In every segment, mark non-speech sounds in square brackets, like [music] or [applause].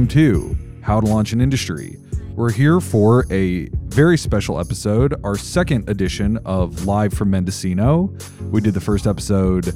Welcome to How to Launch an Industry. We're here for a very special episode, our second edition of Live from Mendocino. We did the first episode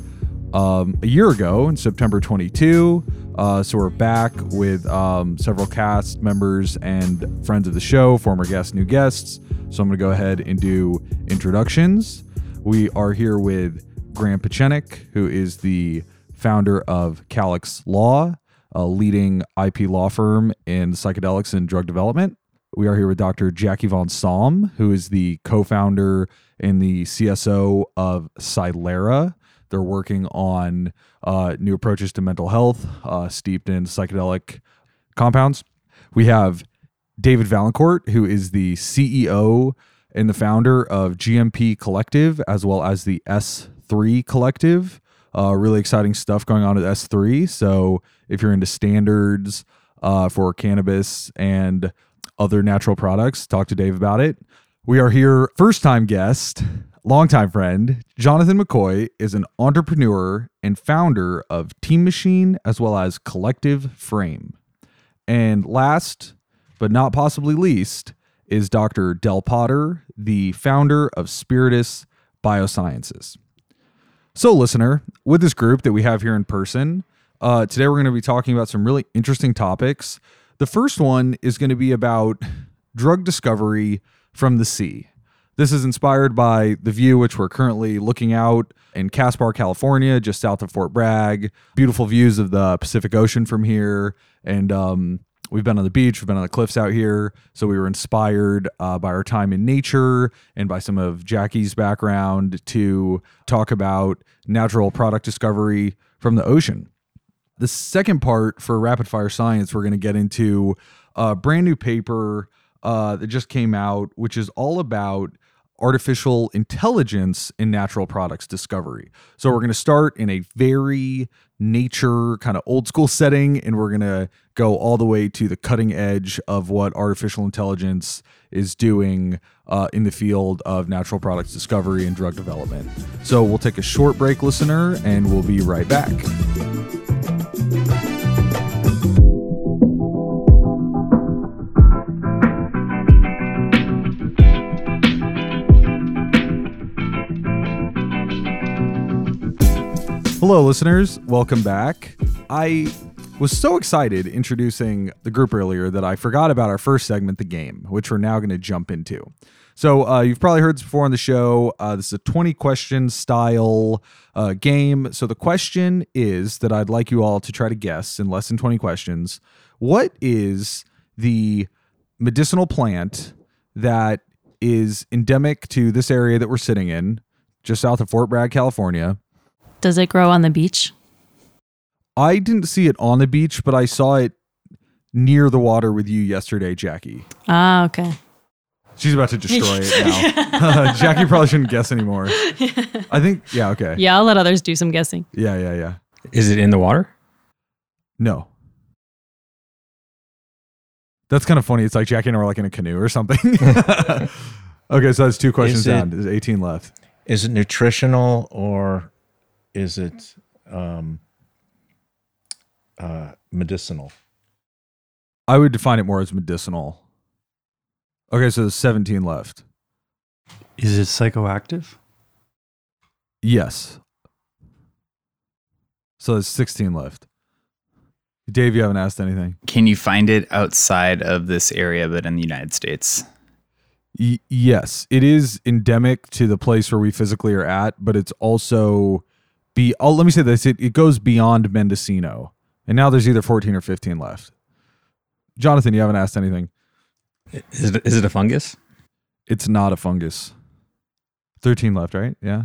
um, a year ago in September 22. Uh, so we're back with um, several cast members and friends of the show, former guests, new guests. So I'm going to go ahead and do introductions. We are here with Graham Pechenik, who is the founder of Calyx Law, a leading IP law firm in psychedelics and drug development. We are here with Dr. Jackie Von Salm, who is the co founder and the CSO of Psilera. They're working on uh, new approaches to mental health, uh, steeped in psychedelic compounds. We have David Vaillencourt, who is the CEO and the founder of GMP Collective, as well as the S3 Collective. Uh, really exciting stuff going on at S3. So if you're into standards uh, for cannabis and other natural products, talk to Dave about it. We are here, first time guest, longtime friend, Jonathan McCoy is an entrepreneur and founder of Team Machine as well as Collective Frame. And last but not possibly least is Dr. Del Potter, the founder of Spiritus Biosciences. So, listener, with this group that we have here in person, uh, today we're going to be talking about some really interesting topics. The first one is going to be about drug discovery from the sea. This is inspired by the view which we're currently looking out in Caspar, California, just south of Fort Bragg. Beautiful views of the Pacific Ocean from here. And um, we've been on the beach, we've been on the cliffs out here. So we were inspired uh, by our time in nature and by some of Jackie's background to talk about natural product discovery from the ocean. The second part for rapid fire science, we're going to get into a brand new paper uh, that just came out, which is all about artificial intelligence in natural products discovery. So we're going to start in a very nature kind of old school setting and we're going to go all the way to the cutting edge of what artificial intelligence is doing uh, in the field of natural products discovery and drug development. So we'll take a short break, listener, and we'll be right back. Hello, listeners. Welcome back. I was so excited introducing the group earlier that I forgot about our first segment, the game, which we're now going to jump into. So, uh, you've probably heard this before on the show. Uh, this is a 20 question style uh, game. So, the question is that I'd like you all to try to guess in less than 20 questions what is the medicinal plant that is endemic to this area that we're sitting in, just south of Fort Bragg, California? Does it grow on the beach? I didn't see it on the beach, but I saw it near the water with you yesterday, Jackie. Ah, okay. She's about to destroy it [laughs] now. [laughs] Jackie probably shouldn't guess anymore. [laughs] I think, yeah, okay. Yeah, I'll let others do some guessing. Yeah, yeah, yeah. Is it in the water? No. That's kind of funny. It's like Jackie and I were like in a canoe or something. okay, so that's two questions Is it- down. There's 18 left. Is it nutritional or is it um, uh, medicinal? I would define it more as medicinal. Okay, so there's 17 left. Is it psychoactive? Yes. So there's 16 left. Dave, you haven't asked anything. Can you find it outside of this area, but in the United States? Y- yes, it is endemic to the place where we physically are at, but it's also be. Oh, let me say this: it, it goes beyond Mendocino, and now there's either 14 or 15 left. Jonathan, you haven't asked anything. Is it, is it a fungus? It's not a fungus. 13 left, right? Yeah.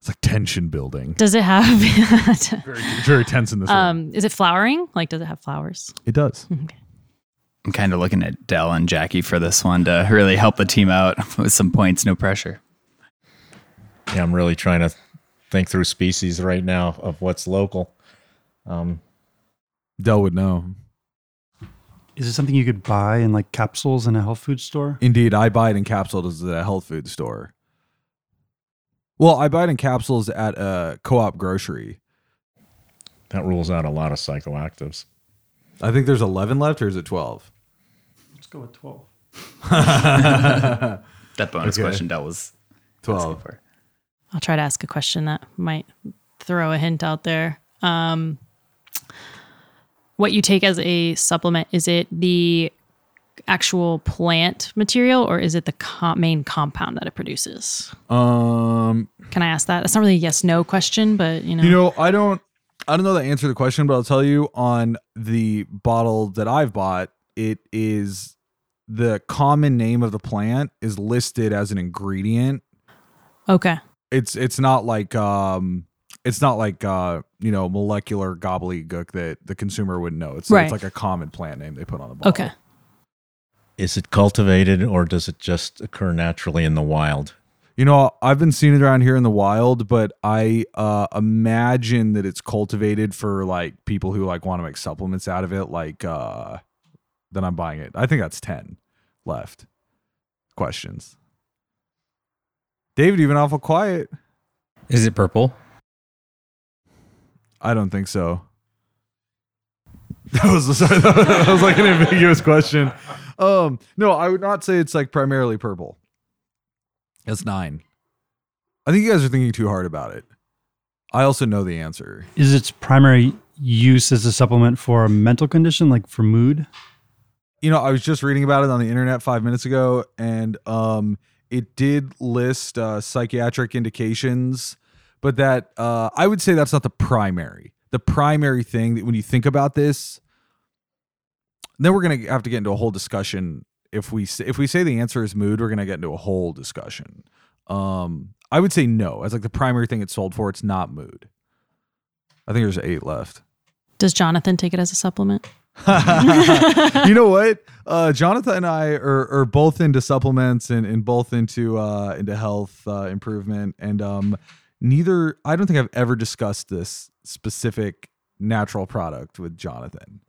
It's like tension building. Does it have? [laughs] Very, very tense in this room. um, is it flowering? Like, does it have flowers? It does. Okay. I'm kind of looking at Del and Jackie for this one to really help the team out [laughs] with some points, no pressure. Yeah, I'm really trying to think through species right now of what's local. Um, Del would know. Is it something you could buy in like capsules in a health food store? Indeed, I buy it in capsules at a health food store. Well, I buy it in capsules at a co-op grocery. That rules out a lot of psychoactives. I think there's 11 left, or is it 12? Let's go with 12. [laughs] That bonus Okay. question Del was 12. I'll try to ask a question that might throw a hint out there. Um, what you take as a supplement is it the actual plant material or is it the co- main compound that it produces? Um, Can I ask that? It's not really a yes no question, but you know, you know, I don't, I don't know the answer to the question, but I'll tell you on the bottle that I've bought, it is the common name of the plant is listed as an ingredient. okay, It's it's not like um it's not like uh you know molecular gobbledygook that the consumer wouldn't know. It's Right. it's like a common plant name they put on the bottle. okay. Is it cultivated or does it just occur naturally in the wild? You know, I've been seeing it around here in the wild, but I uh, imagine that it's cultivated for like people who like want to make supplements out of it. Like, uh, then I'm buying it. I think that's ten left. Questions. David, you've been awful quiet. Is it purple? I don't think so. That was [laughs] sorry, that was like an ambiguous question. Um, no, I would not say it's like primarily purple. That's nine. I think you guys are thinking too hard about it. I also know the answer. Is its primary use as a supplement for a mental condition, like for mood? You know, I was just reading about it on the internet five minutes ago, and um, it did list uh, psychiatric indications, but that uh, I would say that's not the primary. The primary thing that when you think about this, then we're gonna have to get into a whole discussion. If we s- if we say the answer is mood, we're gonna get into a whole discussion. Um, I would say no. As like the primary thing it's sold for, it's not mood. I think there's eight left. Does Jonathan take it as a supplement? [laughs] you know what? Uh, Jonathan and I are, are both into supplements and, and both into uh, into health uh, improvement. And um, neither I don't think I've ever discussed this specific natural product with Jonathan.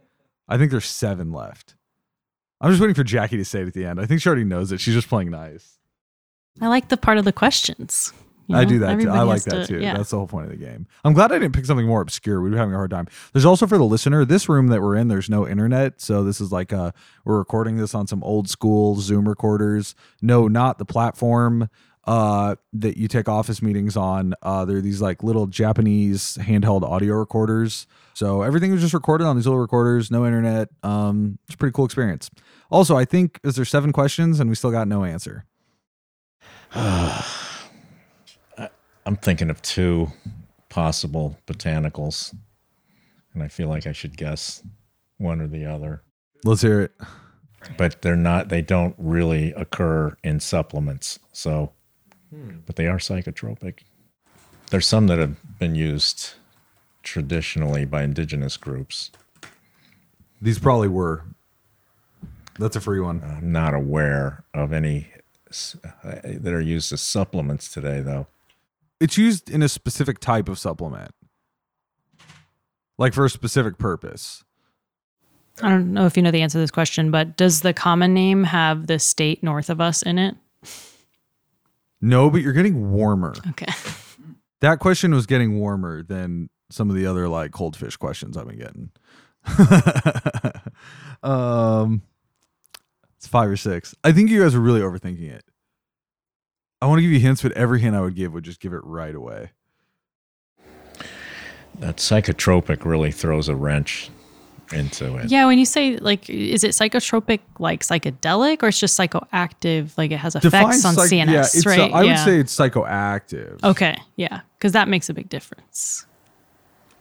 I think there's seven left. I'm just waiting for Jackie to say it at the end. I think she already knows it. She's just playing nice. I like the part of the questions. you I do that too. I like that to- too. Yeah. That's the whole point of the game. I'm glad I didn't pick something more obscure. We'd be having a hard time. There's also for the listener, this room that we're in, there's no internet. So this is like uh we're recording this on some old school Zoom recorders. No, not the platform uh that you take office meetings on. Uh they're these like little Japanese handheld audio recorders. So everything was just recorded on these little recorders, no internet. Um it's a pretty cool experience. Also, I think is there seven questions and we still got no answer. [sighs] I'm thinking of two possible botanicals, and I feel like I should guess one or the other. Let's hear it. But they're not. They don't really occur in supplements. So, but they are psychotropic. There's some that have been used traditionally by indigenous groups. These probably were. That's a free one. I'm not aware of any s- uh, that are used as supplements today, though. It's used in a specific type of supplement, like for a specific purpose. I don't know if you know the answer to this question, but does the common name have the state north of us in it? No, but you're getting warmer. Okay. [laughs] That question was getting warmer than some of the other like cold fish questions I've been getting. [laughs] um, it's five or six. I think you guys are really overthinking it. I want to give you hints, but every hint I would give would just give it right away. That psychotropic really throws a wrench into it. Yeah, when you say like, is it psychotropic like psychedelic or it's just psychoactive? Like it has effects Define on psych- CNS, yeah, it's, right? I would say it's psychoactive. Okay, yeah, because that makes a big difference.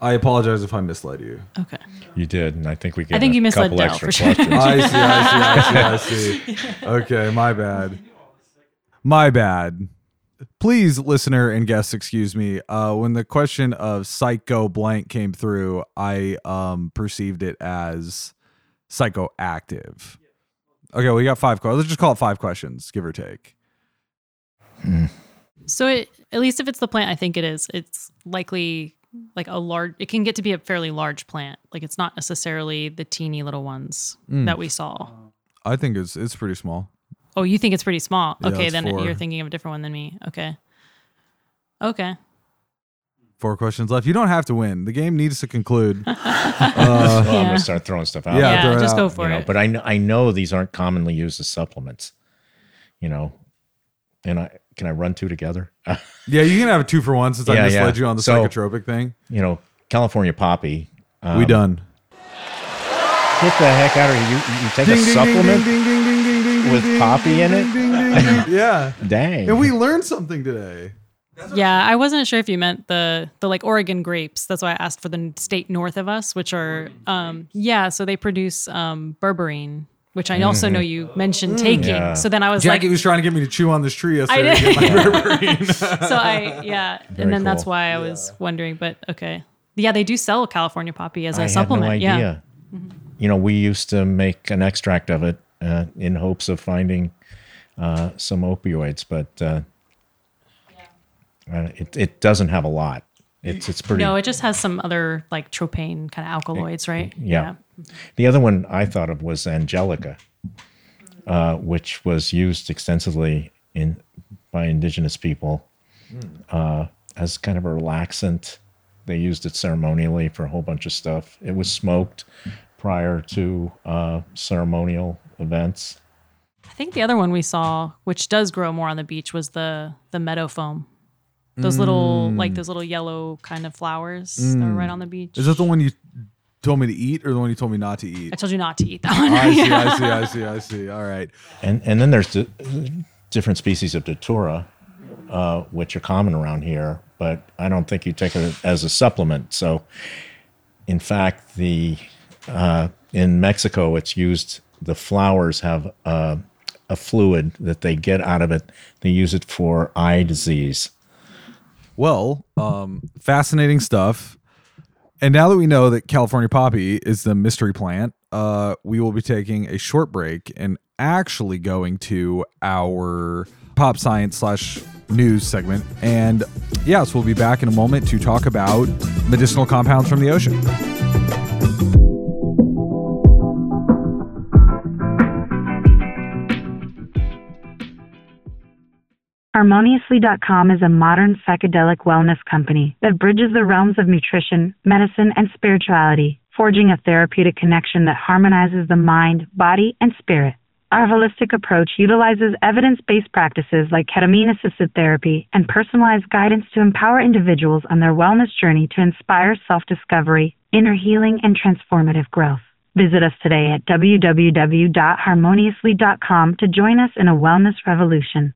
I apologize if I misled you. Okay. You did, and I think we get think a you misled couple Del, extra for sure. questions. I see, I see, I see, I [laughs] see. Okay, my bad. My bad. Please, listener and guests, excuse me. Uh, when the question of psycho blank came through, I um perceived it as psychoactive. Okay, we got five questions. Let's just call it five questions, give or take. So it, at least if it's the plant, I think it is. It's likely like a large. It can get to be a fairly large plant. Like it's not necessarily the teeny little ones Mm. that we saw. I think it's it's pretty small. Oh, you think it's pretty small? Yeah, okay, it's then four. you're thinking of a different one than me. Okay. Okay. Four questions left. You don't have to win. The game needs to conclude. [laughs] Well, I'm Yeah. gonna start throwing stuff out. Yeah, Yeah, throw it just out, go for you know, it. but I know I know these aren't commonly used as supplements. You know, and I can I run two together? [laughs] yeah, you can have a two for one since I Yeah, misled yeah. you on the So- psychotropic thing. you know, California poppy. Um, we done. Get the heck out of here! You, you take a supplement with poppy in it? [laughs] yeah. Dang. And we learned something today. Yeah, I wasn't sure if you meant the the like Oregon grapes. That's why I asked for the state north of us, which are um yeah, so they produce um berberine, which I also know you mentioned taking. Yeah. So then I was like, Jackie like was trying to get me to chew on this tree yesterday. I to did. get my berberine. [laughs] so I yeah, [laughs] Very and then that's cool. why I was wondering, but okay. Yeah, they do sell California poppy as a I supplement. had no Yeah. idea. You know, we used to make an extract of it uh, in hopes of finding uh, some opioids, but uh, uh, it it doesn't have a lot. It's it's pretty. No, it just has some other like tropane kind of alkaloids, right? yeah. The other one I thought of was Angelica, uh, which was used extensively in by indigenous people uh, as kind of a relaxant. They used it ceremonially for a whole bunch of stuff. It was smoked prior to uh, ceremonial events. I think the other one we saw, which does grow more on the beach, was the the meadow foam. Those little like those little yellow kind of flowers that are right on the beach. Is that the one you told me to eat or the one you told me not to eat? I told you not to eat that one. I see, I [laughs] see, I see, I see. All right. And and then there's di- different species of datura, uh, which are common around here, but I don't think you take it as a supplement. So, in fact, the uh, in Mexico, it's used. The flowers have uh, a fluid that they get out of it. They use it for eye disease. Well, um, fascinating stuff. And now that we know that California poppy is the mystery plant, uh, we will be taking a short break and actually going to our pop science slash news segment. And yeah, so we'll be back in a moment to talk about medicinal compounds from the ocean. Harmoniously.com is a modern psychedelic wellness company that bridges the realms of nutrition, medicine, and spirituality, forging a therapeutic connection that harmonizes the mind, body, and spirit. Our holistic approach utilizes evidence based practices like ketamine assisted therapy and personalized guidance to empower individuals on their wellness journey to inspire self discovery, inner healing, and transformative growth. Visit us today at www.harmoniously.com to join us in a wellness revolution.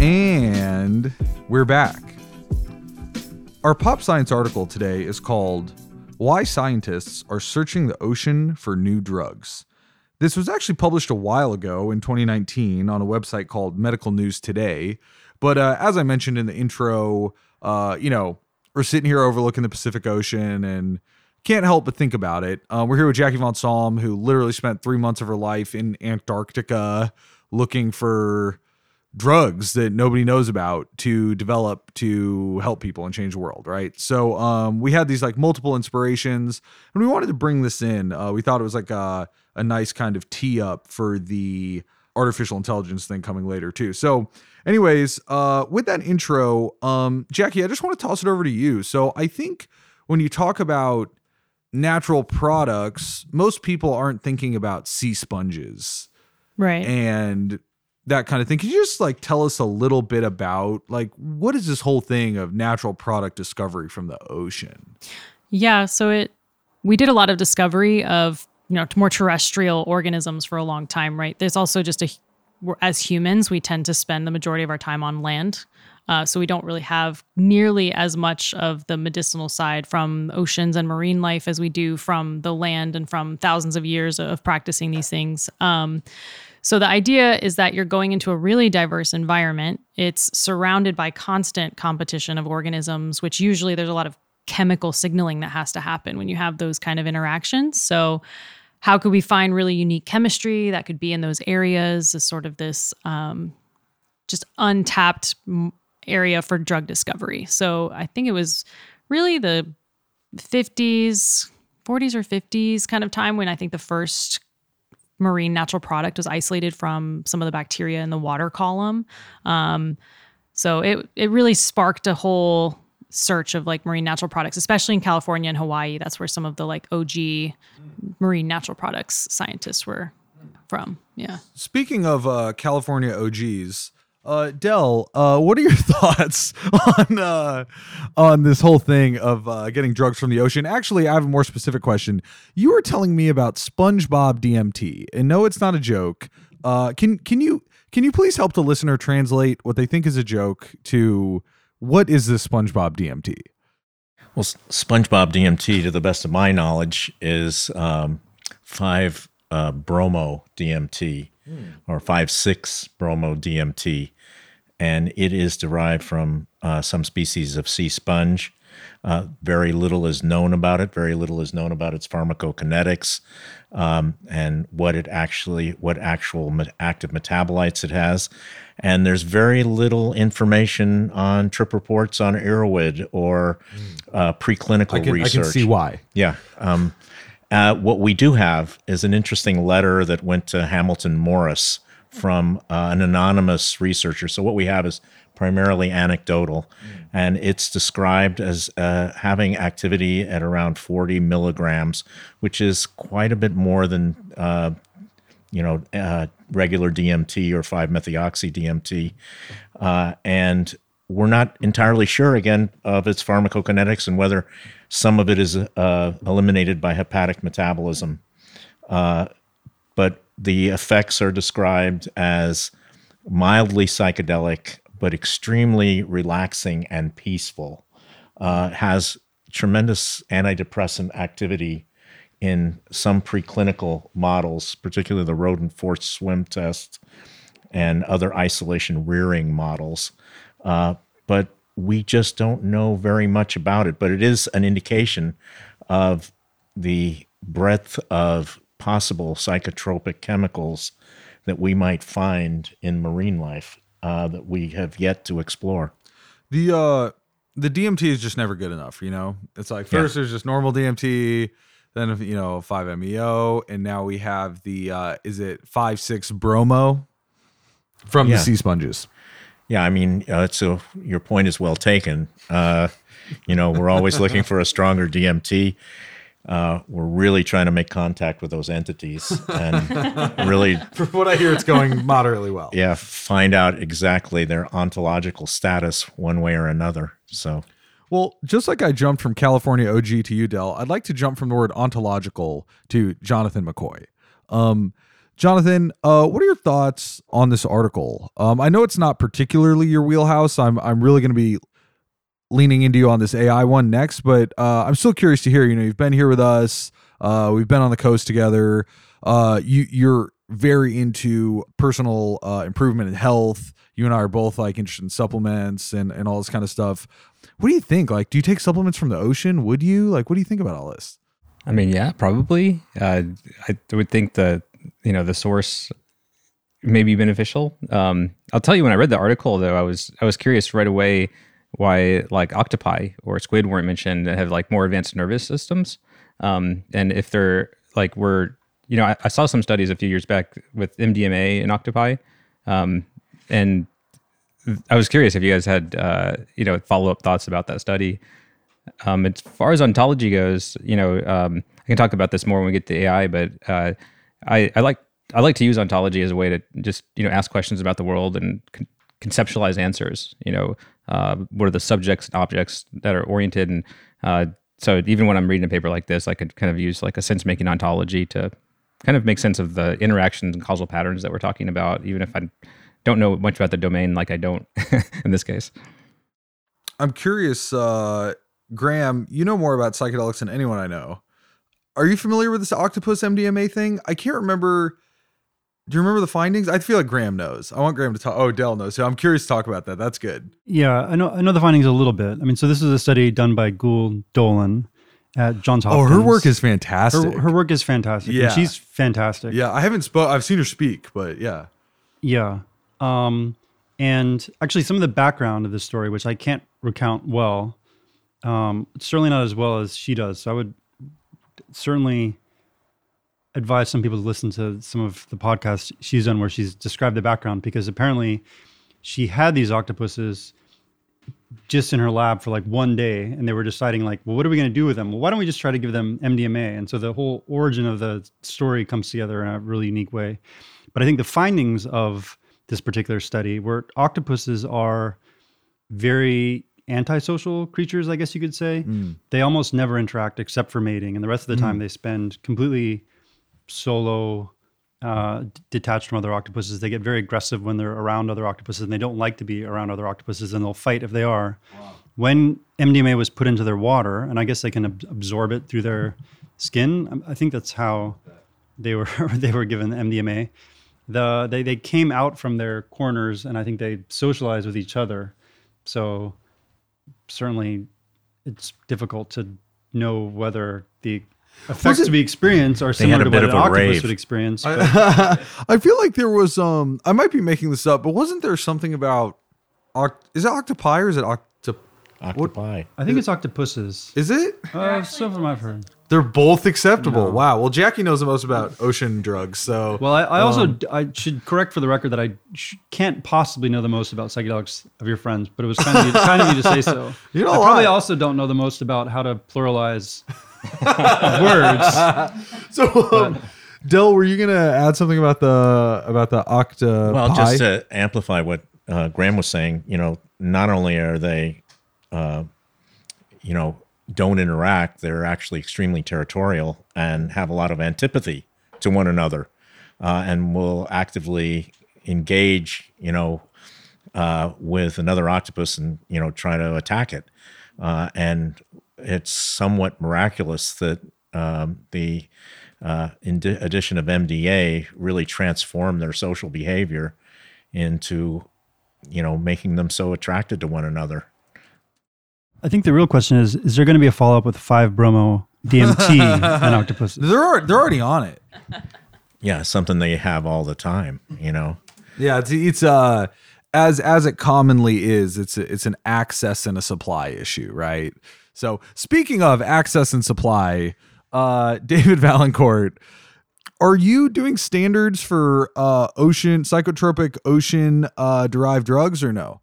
And we're back. Our pop science article today is called Why Scientists Are Searching the Ocean for New Drugs. This was actually published a while ago in 2019 on a website called Medical News Today. But uh, as I mentioned in the intro, uh, you know, we're sitting here overlooking the Pacific Ocean and can't help but think about it. Uh, we're here with Jackie Von Salm, who literally spent three months of her life in Antarctica looking for drugs that nobody knows about to develop to help people and change the world right? So um we had these like multiple inspirations and we wanted to bring this in. Uh we thought it was like a, a nice kind of tee up for the artificial intelligence thing coming later too. So anyways uh with that intro um jackie i just want to toss it over to you. So i think when you talk about natural products most people aren't thinking about sea sponges Right. and that kind of thing. Could you just like tell us a little bit about like what is this whole thing of natural product discovery from the ocean? Yeah, so it we did a lot of discovery of you know more terrestrial organisms for a long time, right? There's also just a as humans we tend to spend the majority of our time on land, uh, so we don't really have nearly as much of the medicinal side from oceans and marine life as we do from the land and from thousands of years of practicing these things. Um, so the idea is that you're going into a really diverse environment. It's surrounded by constant competition of organisms, which usually there's a lot of chemical signaling that has to happen when you have those kind of interactions. So how could we find really unique chemistry that could be in those areas is sort of this um, just untapped area for drug discovery. So I think it was really the 50s, 40s or 50s kind of time when I think the first marine natural product was isolated from some of the bacteria in the water column. Um, so it it really sparked a whole search of like marine natural products, especially in California and Hawaii. That's where some of the like OG marine natural products scientists were from. Yeah. Speaking of uh, California OGs, uh, Del, uh, what are your [laughs] thoughts on uh, on this whole thing of uh, getting drugs from the ocean? Actually, I have a more specific question. You were telling me about SpongeBob DMT, and no, it's not a joke. Uh, can can you can you please help the listener translate what they think is a joke to what is this SpongeBob DMT? Well, SpongeBob DMT, to the best of my knowledge, is um, five uh, bromo DMT or five six bromo DMT, and it is derived from uh, some species of sea sponge. Uh, very little is known about it. Very little is known about its pharmacokinetics um, and what it actually, what actual me- active metabolites it has. And there's very little information on trip reports on Erowid or uh, preclinical I can, I research. can see why. Yeah. Um, uh, what we do have is an interesting letter that went to Hamilton Morris from uh, an anonymous researcher. So what we have is primarily anecdotal, and it's described as uh, having activity at around 40 milligrams, which is quite a bit more than uh, you know uh, regular DMT or 5-methoxy DMT, uh, and we're not entirely sure again of its pharmacokinetics and whether some of it is uh, eliminated by hepatic metabolism. Uh, but the effects are described as mildly psychedelic, but extremely relaxing and peaceful. Uh, has tremendous antidepressant activity in some preclinical models, particularly the rodent forced swim test and other isolation rearing models. Uh, but we just don't know very much about it. But it is an indication of the breadth of possible psychotropic chemicals that we might find in marine life uh, that we have yet to explore. The uh the DMT is just never good enough, you know? It's like first there's just normal DMT, then you know, 5-MeO, and now we have the uh is it 5-6 bromo from Yeah. the sea sponges. Yeah, I mean, uh, so your point is well taken. Uh, you know, we're always [laughs] looking for a stronger DMT. Uh, we're really trying to make contact with those entities and [laughs] really, From what I hear it's going moderately well. yeah, find out exactly their ontological status one way or another. So, Well, just like I jumped from California OG to you, Del, I'd like to jump from the word ontological to Jonathan McCoy. Um, Jonathan, uh, what are your thoughts on this article? Um, I know it's not particularly your wheelhouse. I'm I'm really going to be leaning into you on this AI one next, but uh, I'm still curious to hear. You know, you've been here with us. Uh, we've been on the coast together. Uh, you you're very into personal uh, improvement and health. You and I are both like interested in supplements and and all this kind of stuff. What do you think? Like, do you take supplements from the ocean? Would you like? What do you think about all this? I mean, yeah, probably. Uh, I would think the you know the source may be beneficial. Um, I'll tell you when I read the article though, I was I was curious right away why like octopi or squid weren't mentioned that have like more advanced nervous systems, um, and if they're like were you know I, I saw some studies a few years back with MDMA in octopi, um, and I was curious if you guys had uh, you know follow up thoughts about that study. Um, as far as ontology goes, you know, um, I can talk about this more when we get to AI, but uh, I, I like I like to use ontology as a way to just you know ask questions about the world and con- conceptualize answers. You know, uh, what are the subjects and objects that are oriented, and uh, so even when I'm reading a paper like this, I could kind of use like a sense making ontology to kind of make sense of the interactions and causal patterns that we're talking about, even if I don't know much about the domain, like I don't [laughs] in this case. I'm curious, uh, Graham. You know more about psychedelics than anyone I know. Are you familiar with this octopus MDMA thing? I can't remember. Do you remember the findings? I feel like Graham knows. I want Graham to talk. Oh, Del knows. So I'm curious to talk about that. That's good. Yeah, I know. I know the findings a little bit. I mean, so this is a study done by Gül Dölen at Johns Hopkins. Oh, her work is fantastic. her, her work is fantastic. and Yeah. she's fantastic. yeah, I haven't spoke. I've seen her speak, but yeah. Yeah. Um, and actually, some of the background of this story, which I can't recount well, um, certainly not as well as she does. So I would certainly advise some people to listen to some of the podcasts she's done where she's described the background because apparently she had these octopuses just in her lab for like one day and they were deciding like well what are we going to do with them? Well why don't we just try to give them mdma and so the whole origin of the story comes together in a really unique way. But i think the findings of this particular study where octopuses are very antisocial creatures i guess you could say they almost never interact except for mating and the rest of the time they spend completely solo uh, d- detached from other octopuses. They get very aggressive when they're around other octopuses, and they don't like to be around other octopuses, and they'll fight if they are. When MDMA was put into their water, and I guess they can ab- absorb it through their skin. um, I think that's how they were [laughs] they were given MDMA. The they they came out from their corners, and I think they socialized with each other. So certainly, it's difficult to know whether the effects it- to be experienced are similar to what an octopus rave. would experience. but- [laughs] I feel like there was um I might be making this up, but wasn't there something about oct- is it octopi or is it octop Octopi. I think it's octopuses. is it? Uh, some of them I've heard. They're both acceptable. Wow. Well, Jackie knows the most about ocean drugs, so Well, I, I also Um, I should correct for the record that I sh- can't possibly know the most about psychedelics of your friends, but it was kind of you, kind of you to say so. [laughs] You know I a probably lot. also don't know the most about how to pluralize [laughs] words. [laughs] so um, Del, were you gonna add something about the about the octa? Well, just to amplify what uh, Graham was saying, you know, not only are they, uh, you know, don't interact, they're actually extremely territorial and have a lot of antipathy to one another, uh, and will actively engage, you know, uh, with another octopus and you know try to attack it. Uh, and it's somewhat miraculous that um, the uh, addition of MDA really transformed their social behavior into you know making them so attracted to one another. I think the real question is: Is there going to be a follow up with five bromo DMT [laughs] and octopuses? they're they're already on it. Yeah, something they have all the time. You know. Yeah, it's it's uh as as it commonly is, it's a, it's an access and a supply issue, right? So speaking of access and supply, uh [laughs] David Vaillencourt, are you doing standards for uh ocean psychotropic ocean uh derived drugs or no?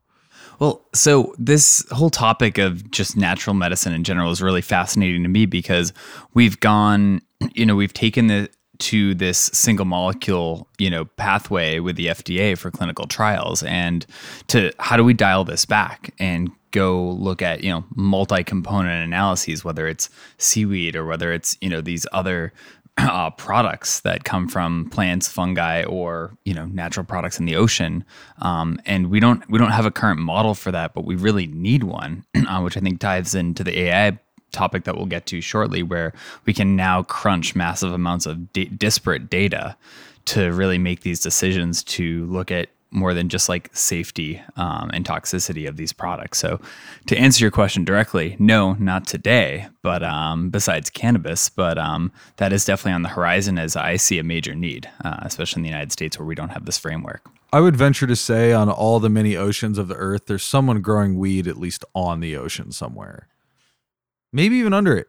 Well, so this whole topic of just natural medicine in general is really fascinating to me because we've gone, you know, we've taken the to this single molecule, you know, pathway with the FDA for clinical trials and to how do we dial this back and go look at, you know, multi-component analyses whether it's seaweed or whether it's, you know, these other [clears throat] uh, products that come from plants, fungi, or you know natural products in the ocean, um, and we don't we don't have a current model for that, but we really need one, [clears throat] uh, which I think dives into the AI topic that we'll get to shortly, where we can now crunch massive amounts of di- disparate data to really make these decisions to look at more than just like safety um, and toxicity of these products. So, to answer your question directly, no, not today. But um, besides cannabis, but um, that is definitely on the horizon as I see a major need, uh, especially in the United States where we don't have this framework. I would venture to say on all the many oceans of the earth, there's someone growing weed at least on the ocean somewhere. Maybe even under it.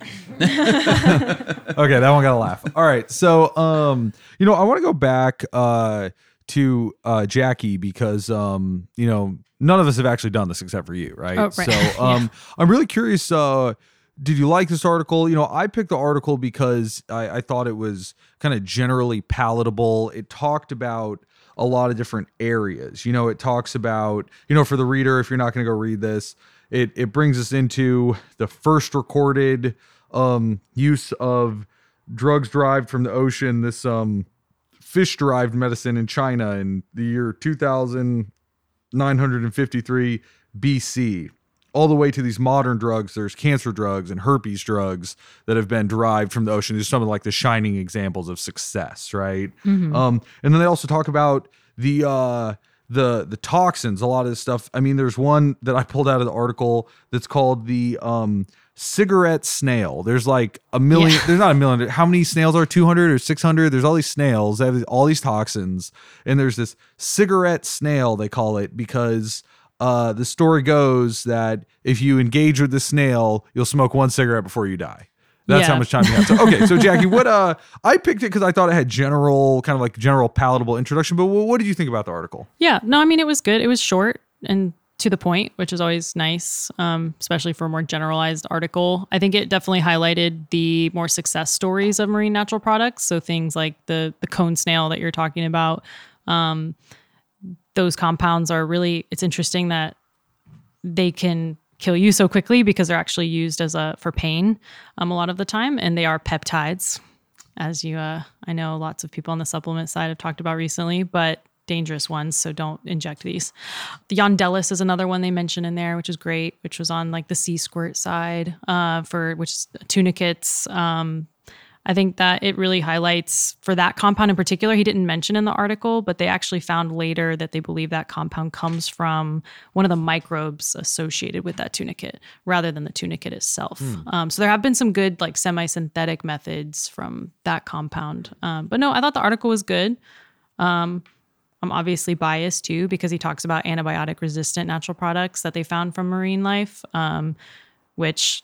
[laughs] [laughs] okay, that one got a laugh. All right. So um, you know, I want to go back uh to uh Jackie because um, you know, none of us have actually done this except for you, right? Oh, right. So [laughs] um I'm really curious uh did you like this article? You know, I picked the article because I, I thought it was kind of generally palatable. It talked about a lot of different areas. You know, it talks about, you know, for the reader, if you're not going to go read this, it, it brings us into the first recorded um, use of drugs derived from the ocean, this um, fish derived medicine in China in the year 2953 BC all the way to these modern drugs. There's cancer drugs and herpes drugs that have been derived from the ocean. Some of like the shining examples of success, right? Um, and then they also talk about the uh, the the toxins. A lot of this stuff. I mean, there's one that I pulled out of the article that's called the um, cigarette snail. There's like a million. Yeah. There's not a million. How many snails are 200 or 600? There's all these snails. They have all these toxins, and there's this cigarette snail they call it because uh, the story goes that if you engage with the snail, you'll smoke one cigarette before you die. That's how much time you have. So, okay, so Jackie, what uh, I picked it because I thought it had general, kind of like general palatable introduction. But what, what did you think about the article? Yeah, no, I mean it was good. It was short and to the point, which is always nice, um, especially for a more generalized article. I think it definitely highlighted the more success stories of marine natural products. So things like the the cone snail that you're talking about. Um, those compounds are really. It's interesting that they can kill you so quickly because they're actually used as a for pain um, a lot of the time, and they are peptides as you uh, I know lots of people on the supplement side have talked about recently, but dangerous ones, so don't inject these. The Yondelis is another one they mention in there, which is great, which was on like the sea squirt side uh, for which is tunicates. Um, I think that it really highlights for that compound in particular. He didn't mention in the article, but they actually found later that they believe that compound comes from one of the microbes associated with that tunicate rather than the tunicate itself. Um, so there have been some good like semi-synthetic methods from that compound. Um, but no, I thought the article was good. Um, I'm obviously biased too because he talks about antibiotic resistant natural products that they found from marine life, um, which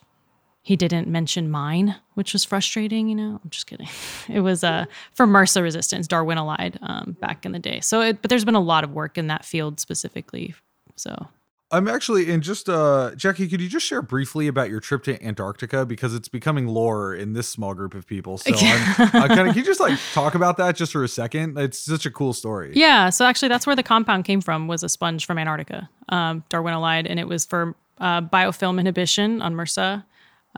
he didn't mention mine, which was frustrating. You know, I'm just kidding. [laughs] It was uh, for MRSA resistance, Darwinolide, um, back in the day. So, it, but there's been a lot of work in that field specifically. So, I'm actually in just uh Jackie, could you just share briefly about your trip to Antarctica because it's becoming lore in this small group of people. So I'm, I kind of can you just like [laughs] talk about that just for a second? It's such a cool story. yeah. So actually, that's where the compound came from. Was a sponge from Antarctica, um, Darwinolide, and it was for uh, biofilm inhibition on MRSA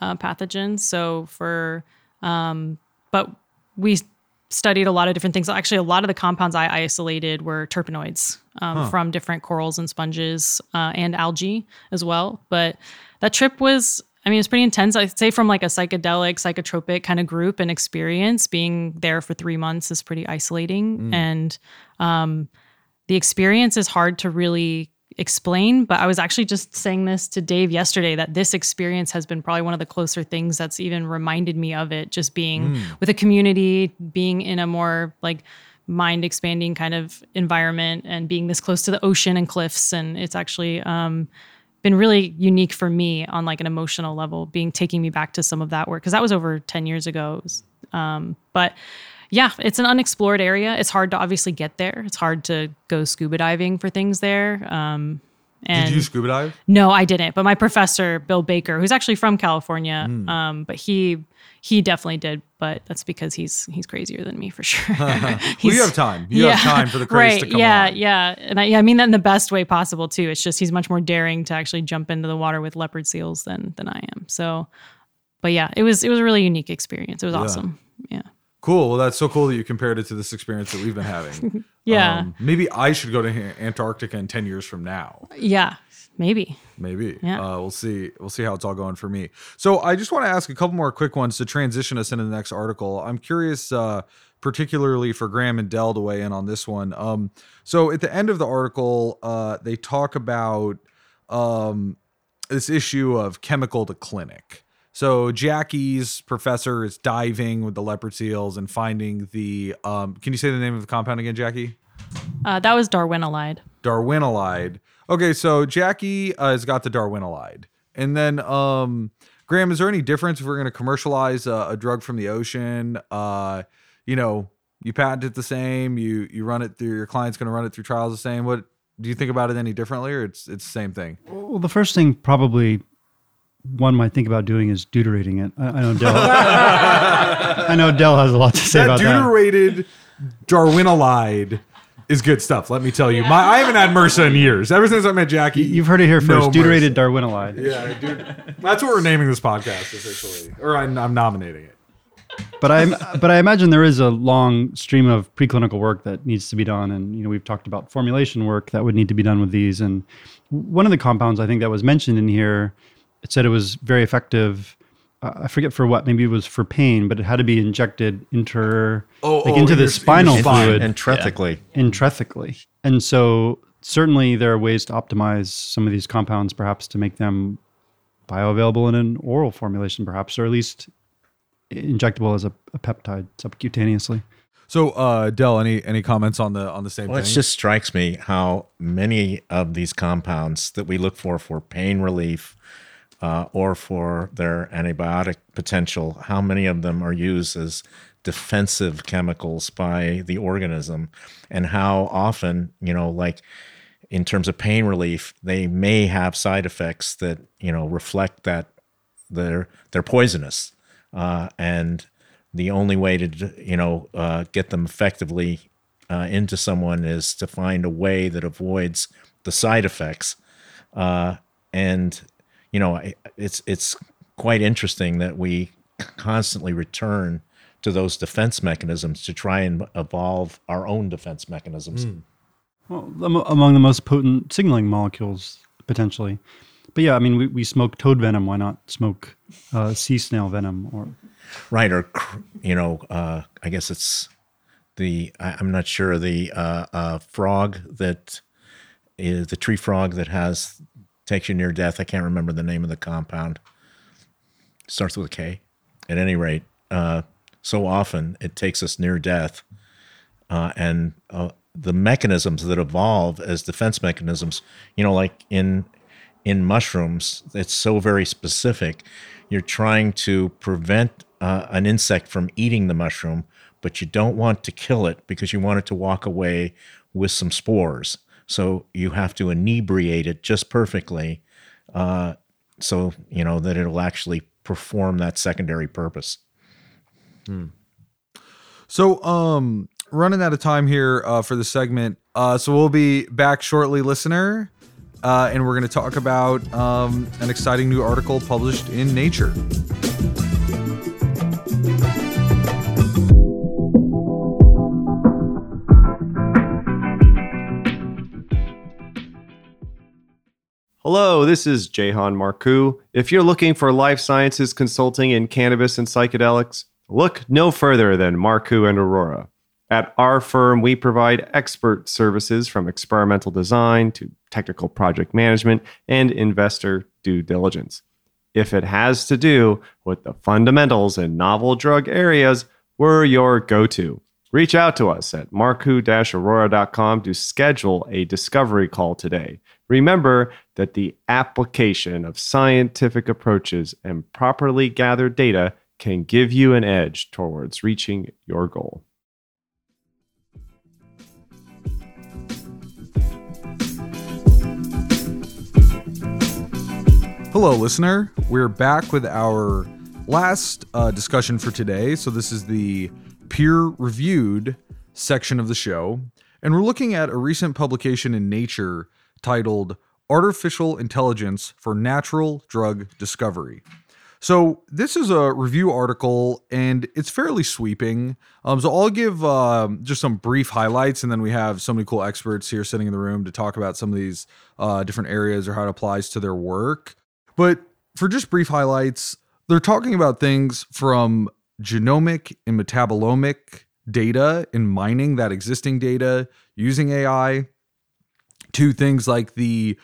uh, pathogens. So for, um, but we studied a lot of different things. Actually, a lot of the compounds I isolated were terpenoids um, from different corals and sponges uh, and algae as well. But that trip was, I mean, it's pretty intense. I'd say from like a psychedelic, psychotropic kind of group and experience, being there for three months is pretty isolating. And um, the experience is hard to really explain but i was actually just saying this to dave yesterday that this experience has been probably one of the closer things that's even reminded me of it just being with a community being in a more like mind expanding kind of environment and being this close to the ocean and cliffs. And it's actually um, been really unique for me on like an emotional level being taking me back to some of that work because that was over 10 years ago. Was, um, but yeah, it's an unexplored area. It's hard to obviously get there. It's hard to go scuba diving for things there. Um, and Did you scuba dive? no, I didn't. But my professor, Bill Baker, who's actually from California, Hmm. um, but he he definitely did. But that's because he's he's crazier than me for sure. [laughs] Well, [laughs] you have time. You have time for the craze right, to come yeah, on. yeah, and I, yeah, I mean that in the best way possible too. It's just he's much more daring to actually jump into the water with leopard seals than than I am. So, but yeah, it was it was a really unique experience. It was awesome. Yeah. Cool. Well, that's so cool that you compared it to this experience that we've been having. [laughs] Yeah. Um, maybe I should go to Antarctica in 10 years from now. Yeah, maybe. Maybe. Yeah. Uh, we'll see. We'll see how it's all going for me. So I just want to ask a couple more quick ones to transition us into the next article. I'm curious, uh, particularly for Graham and Del to weigh in on this one. Um, so at the end of the article, uh, they talk about um, this issue of chemical to clinic. So Jackie's professor is diving with the leopard seals and finding the. Um, can you say the name of the compound again, Jackie? Uh, that was Darwinolide. Darwinolide. Okay, so Jackie uh, has got the Darwinolide, and then um, Graham, is there any difference if we're going to commercialize a, a drug from the ocean? Uh, you know, you patent it the same, you you run it through your client's going to run it through trials the same. What do you think about it any differently, or it's it's the same thing? Well, the first thing probably one might think about doing is deuterating it. I, I know Del. [laughs] I know Del has a lot to say That about that. deuterated Darwinolide is good stuff. Let me tell you, my I haven't had MRSA in years. Ever since I met Jackie, You've heard it here No first. deuterated mercy. Darwinolide. Yeah, dude. That's what we're naming this podcast officially, or I'm, I'm nominating it. But I but I imagine there is a long stream of preclinical work that needs to be done, and you know we've talked about formulation work that would need to be done with these. And one of the compounds I think that was mentioned in here, it said it was very effective. Uh, I forget for what. Maybe it was for pain, but it had to be injected inter Oh, like oh, into in the your- in spinal spine. fluid Intrathecally. intrathecally. And so certainly there are ways to optimize some of these compounds, perhaps to make them bioavailable in an oral formulation, perhaps, or at least injectable as a, a peptide subcutaneously. So, uh, Del, any any comments on the on the same Well, it just strikes me how many of these compounds that we look for for pain relief uh, or for their antibiotic potential, how many of them are used as defensive chemicals by the organism, and how often, you know, like in terms of pain relief, they may have side effects that you know reflect that they're they're poisonous, uh, and the only way to you know uh, get them effectively uh, into someone is to find a way that avoids the side effects, uh, and you know it's it's quite interesting that we constantly return to those defense mechanisms to try and evolve our own defense mechanisms. Well, among the most potent signaling molecules potentially. But yeah, I mean, we, we smoke toad venom. Why not smoke uh, sea snail venom? Or right or you know uh, i guess it's the I, i'm not sure the uh, uh, frog that is the tree frog that has takes you near death. I can't remember the name of the compound. Starts with a k. At any rate uh, so often it takes us near death uh, and uh, the mechanisms that evolve as defense mechanisms you know like in in mushrooms it's so very specific. You're trying to prevent uh, an insect from eating the mushroom, but you don't want to kill it because you want it to walk away with some spores. So you have to inebriate it just perfectly, uh, so you know that it'll actually perform that secondary purpose. So, um, running out of time here uh, for the segment. Uh, so we'll be back shortly, listener, uh, and we're going to talk about um, an exciting new article published in Nature. Hello, this is Jehan Marcoux. If you're looking for life sciences consulting in cannabis and psychedelics, look no further than Marcoux and Arora. At our firm, we provide expert services from experimental design to technical project management and investor due diligence. If it has to do with the fundamentals and novel drug areas, we're your go to. Reach out to us at marcoux-arora.com to schedule a discovery call today. Remember that the application of scientific approaches and properly gathered data can give you an edge towards reaching your goal. Hello, listener. We're back with our last uh, discussion for today. So, this is the peer reviewed section of the show. And we're looking at a recent publication in Nature titled Artificial Intelligence for Natural Drug Discovery. So, this is a review article and it's fairly sweeping. Um, so, I'll give um, just some brief highlights, and then we have so many cool experts here sitting in the room to talk about some of these uh, different areas or how it applies to their work. But for just brief highlights, they're talking about things from genomic and metabolomic data and mining that existing data using AI to things like the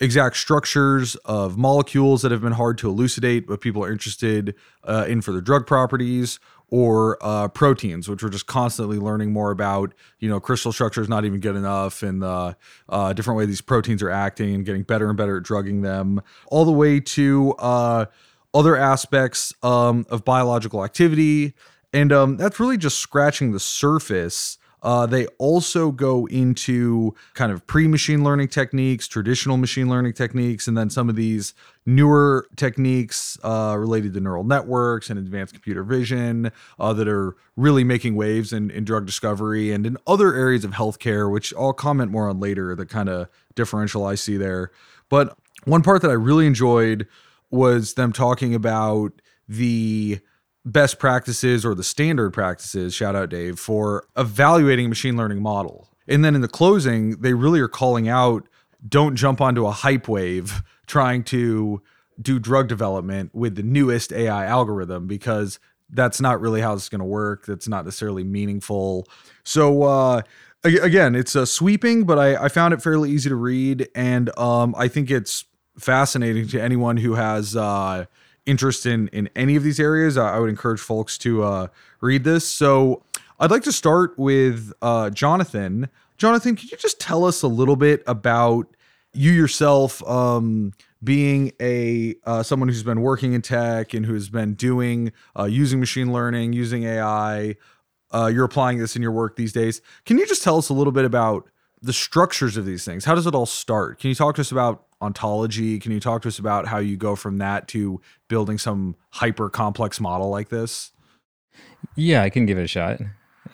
exact structures of molecules that have been hard to elucidate, but people are interested uh, in for their drug properties, or uh, proteins, which we're just constantly learning more about. You know, crystal structure is not even good enough, and the uh, different way these proteins are acting and getting better and better at drugging them, all the way to uh, other aspects um, of biological activity. And um, that's really just scratching the surface uh, they also go into kind of pre machine learning techniques, traditional machine learning techniques, and then some of these newer techniques uh, related to neural networks and advanced computer vision uh, that are really making waves in, in drug discovery and in other areas of healthcare, which I'll comment more on later, the kind of differential I see there. But one part that I really enjoyed was them talking about the best practices or the standard practices, shout out Dave, for evaluating machine learning model. And then in the closing, they really are calling out don't jump onto a hype wave trying to do drug development with the newest AI algorithm because that's not really how it's going to work. That's not necessarily meaningful. So, uh, again, it's a sweeping, but I, I, found it fairly easy to read. And um, I think it's fascinating to anyone who has. Uh, interest in in any of these areas, I, I would encourage folks to uh, read this. So I'd like to start with uh, Jonathan. Jonathan, can you just tell us a little bit about you yourself, um, being a uh, someone who's been working in tech and who's been doing uh, using machine learning, using AI, uh, you're applying this in your work these days. Can you just tell us a little bit about the structures of these things? How does it all start? Can you talk to us about ontology? Can you talk to us about how you go from that to building some hyper complex model like this? Yeah, I can give it a shot.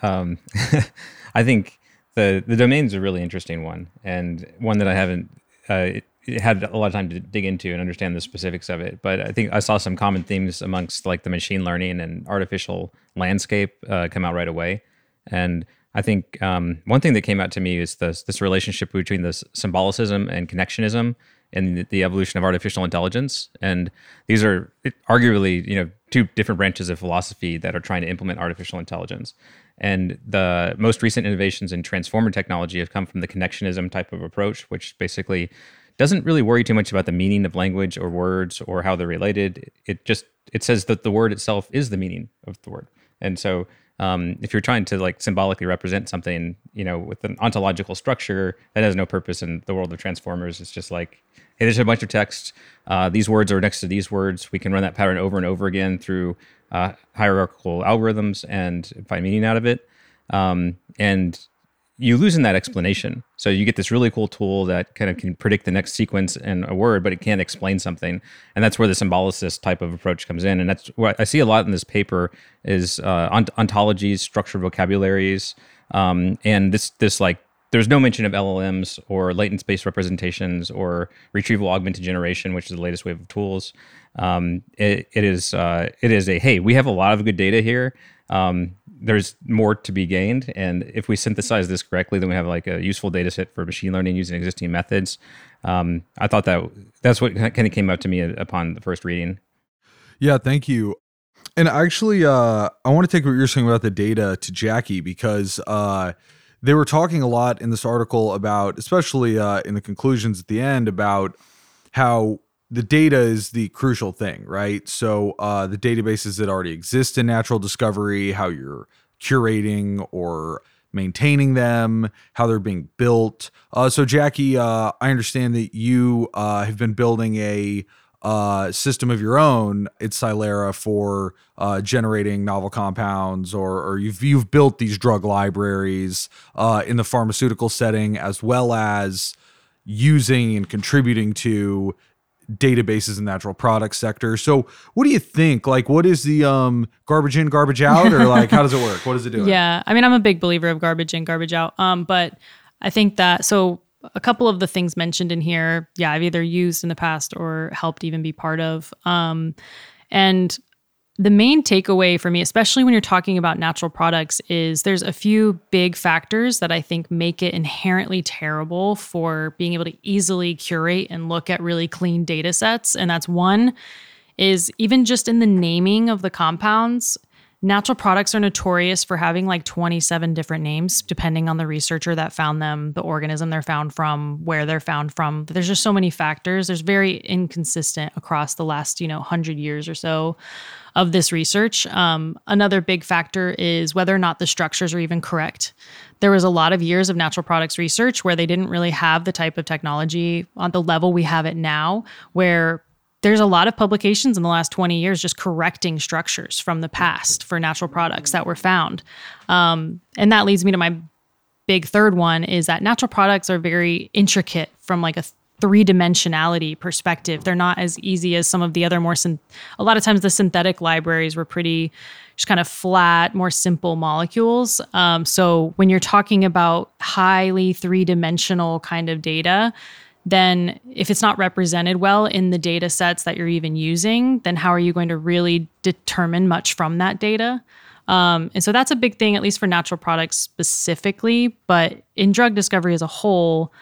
Um, [laughs] I think the the domain's a really interesting one, and one that I haven't uh, had a lot of time to dig into and understand the specifics of it. But I think I saw some common themes amongst like the machine learning and artificial landscape uh, come out right away, and I think um, one thing that came out to me is this this relationship between this symbolicism and connectionism and the evolution of artificial intelligence. And these are arguably, you know, two different branches of philosophy that are trying to implement artificial intelligence. And the most recent innovations in transformer technology have come from the connectionism type of approach, which basically doesn't really worry too much about the meaning of language or words or how they're related. It just it says that the word itself is the meaning of the word. And so um, if you're trying to like symbolically represent something, you know, with an ontological structure that has no purpose in the world of transformers, it's just like, hey, there's a bunch of text. Uh, these words are next to these words. We can run that pattern over and over again through uh, hierarchical algorithms and find meaning out of it. Um, and you lose in that explanation. So you get this really cool tool that kind of can predict the next sequence in a word, but it can't explain something. And that's where the symbolicist type of approach comes in. And that's what I see a lot in this paper is uh, ont- ontologies, structured vocabularies, um, and this this like there's no mention of LLMs or latent space representations or retrieval augmented generation, which is the latest wave of tools. Um, it, it is uh, it is a hey, we have a lot of good data here. Um, there's more to be gained. And if we synthesize this correctly, then we have like a useful data set for machine learning using existing methods. Um, I thought that that's what kind of came up to me upon the first reading. Yeah, thank you. And actually, uh, I want to take what you're saying about the data to Jackie because uh, they were talking a lot in this article about, especially uh, in the conclusions at the end, about how the data is the crucial thing, right? So uh, the databases that already exist in natural discovery, how you're curating or maintaining them, how they're being built. Uh, so Jackie, uh, I understand that you uh, have been building a uh, system of your own. It's Psilera for uh, generating novel compounds, or, or you've you've built these drug libraries uh, in the pharmaceutical setting, as well as using and contributing to databases in natural product sector. So what do you think? Like what is the um garbage in, garbage out or like how does it work? What does it do? [laughs] Yeah. I mean, I'm a big believer of garbage in, garbage out. Um, but I think that so a couple of the things mentioned in here, yeah, I've either used in the past or helped even be part of. Um, and the main takeaway for me, especially when you're talking about natural products, is there's a few big factors that I think make it inherently terrible for being able to easily curate and look at really clean data sets. And that's one is even just in the naming of the compounds, natural products are notorious for having like 27 different names, depending on the researcher that found them, the organism they're found from, where they're found from. There's just so many factors. There's very inconsistent across the last, you know, 100 years or so of this research. Um, another big factor is whether or not the structures are even correct. There was a lot of years of natural products research where they didn't really have the type of technology on the level we have it now, where there's a lot of publications in the last 20 years just correcting structures from the past for natural products that were found. Um, and that leads me to my big third one is that natural products are very intricate from like a three dimensionality perspective. They're not as easy as some of the other more, syn- a lot of times the synthetic libraries were pretty just kind of flat, more simple molecules. Um, so when you're talking about highly three dimensional kind of data, then if it's not represented well in the data sets that you're even using, then how are you going to really determine much from that data? Um, and so that's a big thing, at least for natural products specifically. But in drug discovery as a whole,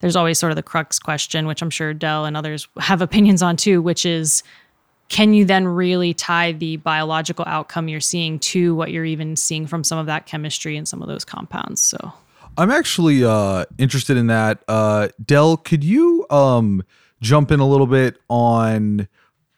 there's always sort of the crux question, which I'm sure Del and others have [laughs] opinions on too, which is can you then really tie the biological outcome you're seeing to what you're even seeing from some of that chemistry and some of those compounds? So I'm actually uh, interested in that. Uh, Del, could you um, jump in a little bit on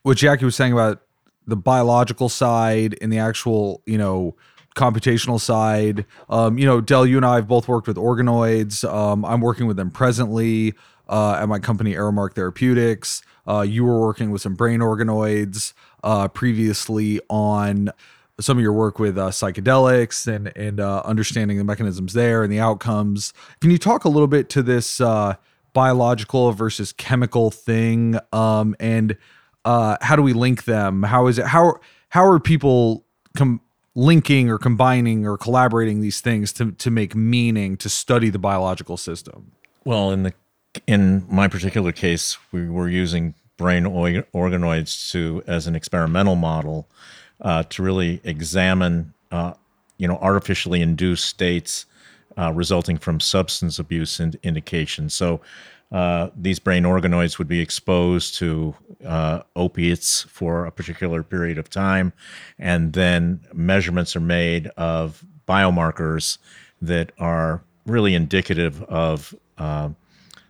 what Jackie was saying about the biological side and the actual, you know, computational side. Um, you know, Del, you and I have both worked with organoids. Um, I'm working with them presently. uh, at my company, Aeromark Therapeutics. Uh, you were working with some brain organoids uh, previously on some of your work with uh, psychedelics and and uh, understanding the mechanisms there and the outcomes. Can you talk a little bit to this uh, biological versus chemical thing, um, and uh, how do we link them? How is it? How how are people com- linking or combining or collaborating these things to to make meaning to study the biological system? Well, in the in my particular case, we were using brain organoids to as an experimental model uh, to really examine, uh, you know, artificially induced states uh, resulting from substance abuse and indications. So. Uh, these brain organoids would be exposed to uh, opiates for a particular period of time, and then measurements are made of biomarkers that are really indicative of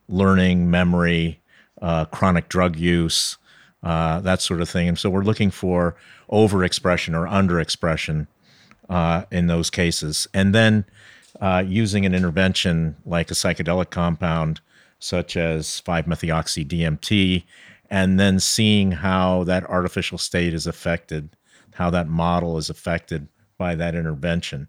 learning, memory, uh, chronic drug use, uh, that sort of thing. And so we're looking for overexpression or underexpression uh, in those cases. And then uh, using an intervention like a psychedelic compound, such as 5 methoxy DMT, and then seeing how that artificial state is affected, how that model is affected by that intervention.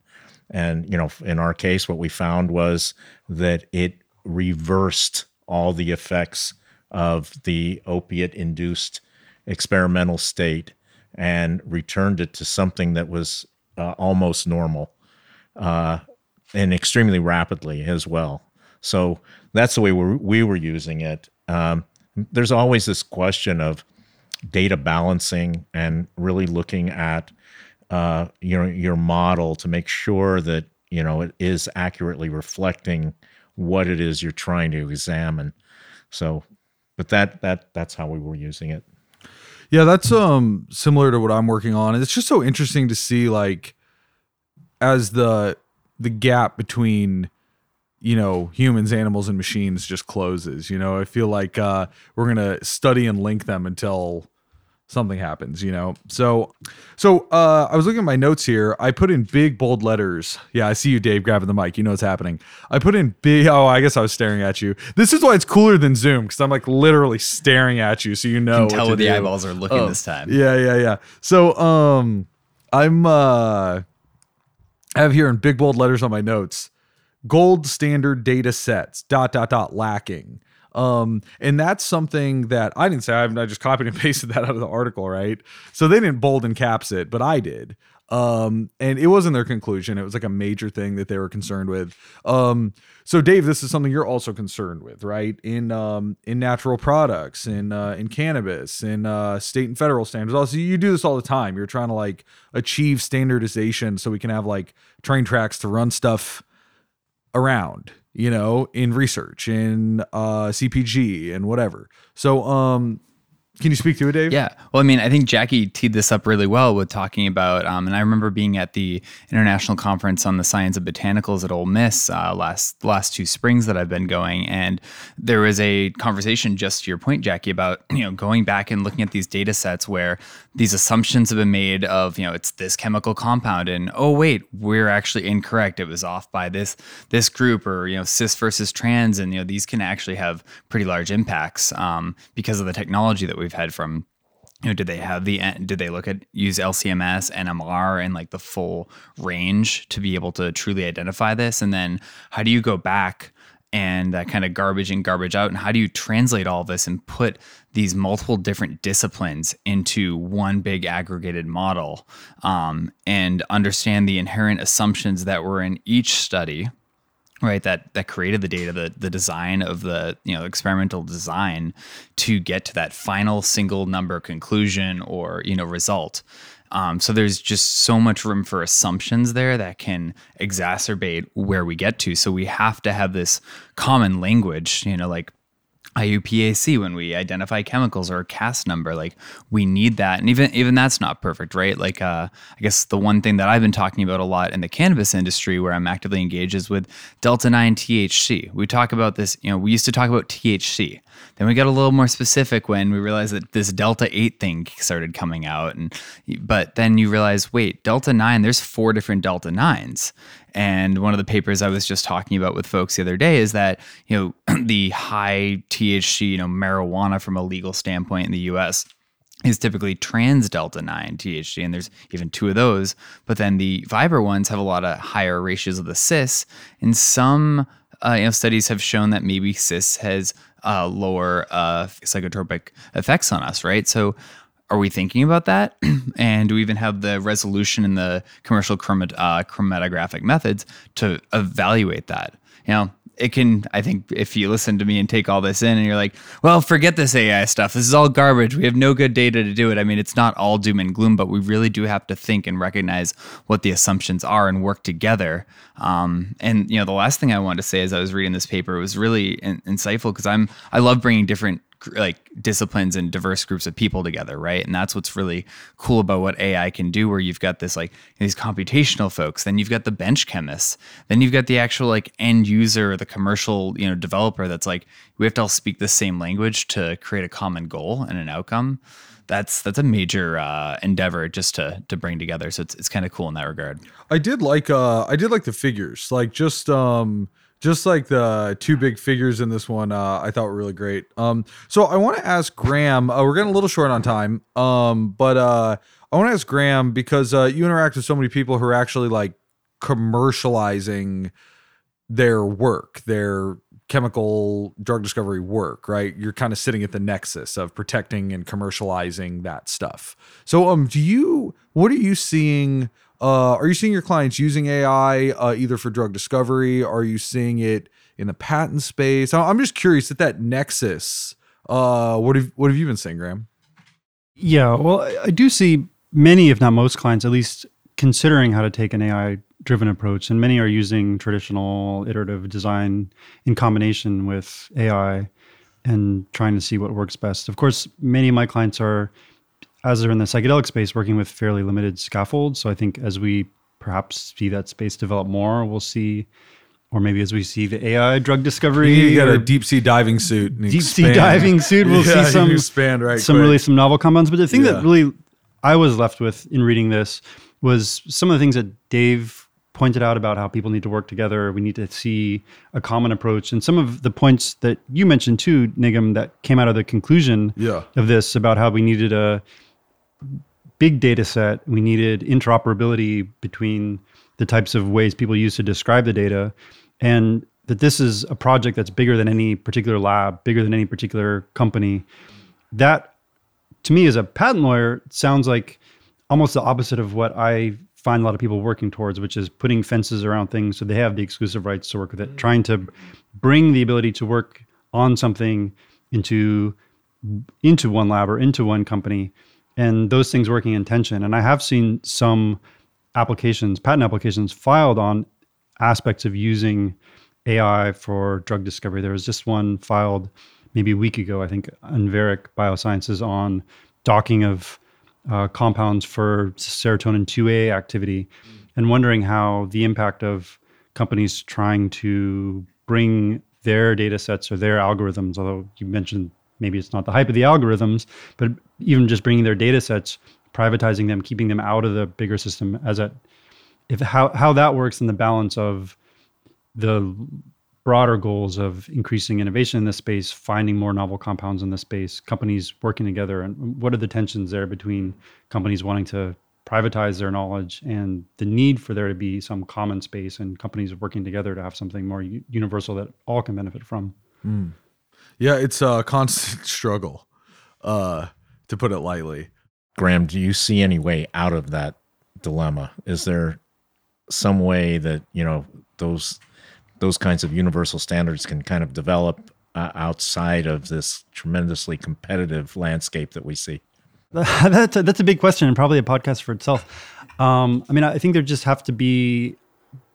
And, you know, in our case, what we found was that it reversed all the effects of the opiate induced experimental state and returned it to something that was uh, almost normal uh, and extremely rapidly as well. So that's the way we we were using it. Um, there's always this question of data balancing and really looking at uh, your your model to make sure that you know it is accurately reflecting what it is you're trying to examine. So, but that that that's how we were using it. Yeah, that's um similar to what I'm working on. It's just so interesting to see like as the the gap between you know humans, animals, and machines just closes. You know, I feel like uh, we're gonna study and link them until something happens. You know, so so uh, I was looking at my notes here. I put in big bold letters. Yeah, I see you, Dave, grabbing the mic. You know what's happening. I put in big. Oh, I guess I was staring at you. This is why it's cooler than Zoom because I'm like literally staring at you, so you know. You can tell what the do. eyeballs are looking Oh, this time. Yeah, yeah, yeah. So um I'm uh I have here in big bold letters on my notes. Gold standard data sets, dot dot dot lacking. Um, and that's something that I didn't say. I, just copied and [laughs] pasted that out of the article, right? So they didn't bold and caps it, but I did. Um, and it wasn't their conclusion. It was like a major thing that they were concerned with. Um, so Dave, this is something you're also concerned with, right? In um in natural products, in uh in cannabis, in uh state and federal standards. Also, you do this all the time. You're trying to like achieve standardization so we can have like train tracks to run stuff around, you know, in research, in uh CPG and whatever. So um can you speak to it, Dave? Yeah. Well, I mean, I think Jackie teed this up really well with talking about, um, and I remember being at the international conference on the science of botanicals at Ole Miss uh, last last two springs that I've been going, and there was a conversation, just to your point, Jackie, about you know going back and looking at these data sets where these assumptions have been made of you know it's this chemical compound, and oh wait, we're actually incorrect. It was off by this this group, or you know cis versus trans, and you know these can actually have pretty large impacts um, because of the technology that we've had from you know, did they have the did they look at use LCMS, NMR, and like the full range to be able to truly identify this? And then how do you go back and that kind of garbage in, garbage out, and how do you translate all this and put these multiple different disciplines into one big aggregated model um, and understand the inherent assumptions that were in each study? Right that that created the data the the design of the you know experimental design to get to that final single number conclusion or you know result. Um, so there's just so much room for assumptions there that can exacerbate where we get to. So we have to have this common language you know like IUPAC when we identify chemicals or a CAS number. Like we need that, and even even that's not perfect, right? Like uh, I guess the one thing that I've been talking about a lot in the cannabis industry, where I'm actively engaged, is with delta nine THC. We talk about this. You know, we used to talk about THC. Then we got a little more specific when we realized that this Delta 8 thing started coming out. And but then you realize, wait, Delta 9, there's four different Delta 9s. And one of the papers I was just talking about with folks the other day is that, you know, [clears throat] the high THC, you know, marijuana from a legal standpoint in the US is typically trans delta 9 THC, and there's even two of those. But then the fiber ones have a lot of higher ratios of the cis. And some uh, you know, studies have shown that maybe cis has uh, lower uh, psychotropic effects on us, right? So are we thinking about that? [clears throat] and do we even have the resolution in the commercial chromat- uh, chromatographic methods to evaluate that? You know, it can i think if you listen to me and take all this in and you're like well forget this ai stuff. This is all garbage. We have no good data to do it. I mean it's not all doom and gloom but we really do have to think and recognize what the assumptions are and work together. Um, and you know the last thing i wanted to say as i was reading this paper was really in- insightful because i'm i love bringing different like disciplines and diverse groups of people together, right? And that's what's really cool about what AI can do, where you've got this like these computational folks, then you've got the bench chemists, then you've got the actual like end user, the commercial, you know, developer that's like, we have to all speak the same language to create a common goal and an outcome. That's that's a major uh, endeavor just to to bring together. So it's it's kind of cool in that regard. I did like uh I did like the figures. Like just um just like the two big figures in this one uh, i thought were really great. Um, so i want to ask graham uh, we're getting a little short on time um, but uh, i want to ask graham because uh, you interact with so many people who are actually like commercializing their work their chemical drug discovery work right? You're kind of sitting at the nexus of protecting and commercializing that stuff. So um do you what are you seeing uh, are you seeing your clients using AI uh, either for drug discovery? Are you seeing it in the patent space? I'm just curious at that nexus. Uh, what have what have you been saying, Graham? Yeah, well, I do see many, if not most clients, at least considering how to take an AI driven approach, and many are using traditional iterative design in combination with AI and trying to see what works best. Of course, many of my clients are as they're in the psychedelic space, working with fairly limited scaffolds. So I think as we perhaps see that space develop more, we'll see, or maybe as we see the AI drug discovery, you got a deep sea diving suit, deep sea diving suit. We'll [laughs] yeah, see some expand right, some quick. really some novel compounds. But the thing Yeah. that really I was left with in reading this was some of the things that Dave pointed out about how people need to work together. We need to see a common approach, and some of the points that you mentioned too, Nigam, that came out of the conclusion Yeah. of this about how we needed a big data set. We needed interoperability between the types of ways people use to describe the data. And that this is a project that's bigger than any particular lab, bigger than any particular company. That, to me, as a patent lawyer, sounds like almost the opposite of what I find a lot of people working towards, which is putting fences around things so they have the exclusive rights to work with it, mm-hmm. trying to bring the ability to work on something into into one lab or into one company and those things working in tension. And i have seen some applications patent applications filed on aspects of using ai for drug discovery. There was just one filed maybe a week ago i think Enveric biosciences on docking of uh, compounds for serotonin 2a activity and wondering how the impact of companies trying to bring their data sets or their algorithms although you mentioned maybe it's not the hype of the algorithms, but even just bringing their data sets, privatizing them, keeping them out of the bigger system as a if how how that works in the balance of the broader goals of increasing innovation in this space, finding more novel compounds in this space, companies working together, and what are the tensions there between companies wanting to privatize their knowledge and the need for there to be some common space and companies working together to have something more u- universal that all can benefit from. Hmm. Yeah, it's a constant [laughs] struggle, uh, to put it lightly. Graham, do you see any way out of that dilemma? Is there some way that you know those those kinds of universal standards can kind of develop uh, outside of this tremendously competitive landscape that we see? [laughs] that's a, that's a big question and probably a podcast for itself. Um, I mean, I think there just have to be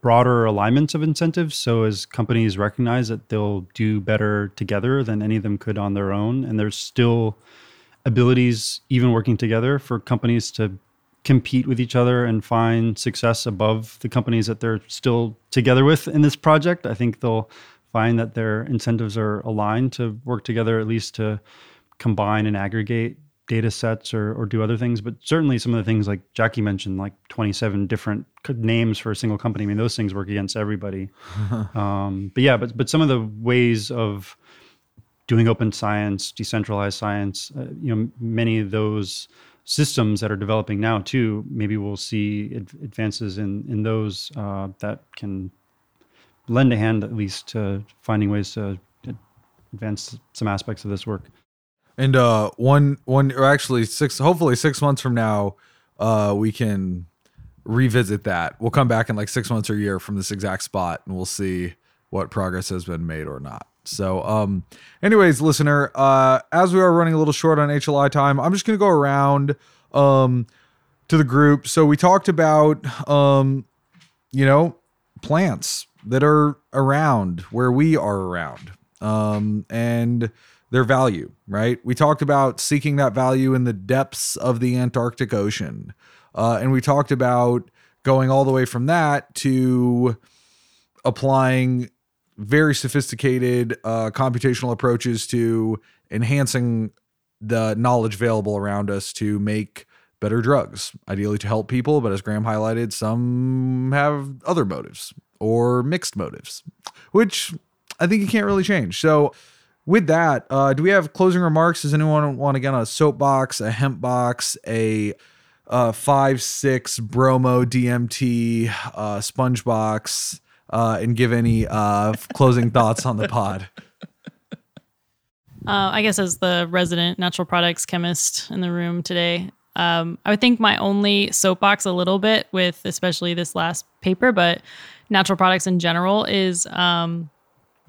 broader alignments of incentives. So as companies recognize that they'll do better together than any of them could on their own, and there's still abilities, even working together, for companies to compete with each other and find success above the companies that they're still together with in this project. I think they'll find that their incentives are aligned to work together, at least to combine and aggregate data sets or, or do other things. But certainly some of the things like Jackie mentioned, like 27 different names for a single company. I mean, those things work against everybody. [laughs] um, but yeah, but but some of the ways of doing open science, decentralized science, uh, you know, many of those systems that are developing now too, maybe we'll see ad- advances in in those uh, that can lend a hand at least to finding ways to advance some aspects of this work. And uh, one one or actually six, hopefully six months from now, uh, we can revisit that. We'll come back in like six months or a year from this exact spot, and we'll see what progress has been made or not. So, um, anyways, listener, uh, as we are running a little short on HLI time, I'm just gonna go around um to the group. So we talked about um, you know, plants that are around where we are around. Um, and their value, right? We talked about seeking that value in the depths of the Antarctic Ocean. Uh, and we talked about going all the way from that to applying very sophisticated uh, computational approaches to enhancing the knowledge available around us to make better drugs, ideally to help people. But as Graham highlighted, some have other motives or mixed motives, which I think you can't really change. So, with that, uh, do we have closing remarks? Does anyone want to get on a soapbox, a hemp box, a uh, five six bromo DMT uh, sponge box, uh, and give any uh, closing thoughts on the pod? Uh, I guess as the resident natural products chemist in the room today, um, I would think my only soapbox a little bit with especially this last paper, but natural products in general is um,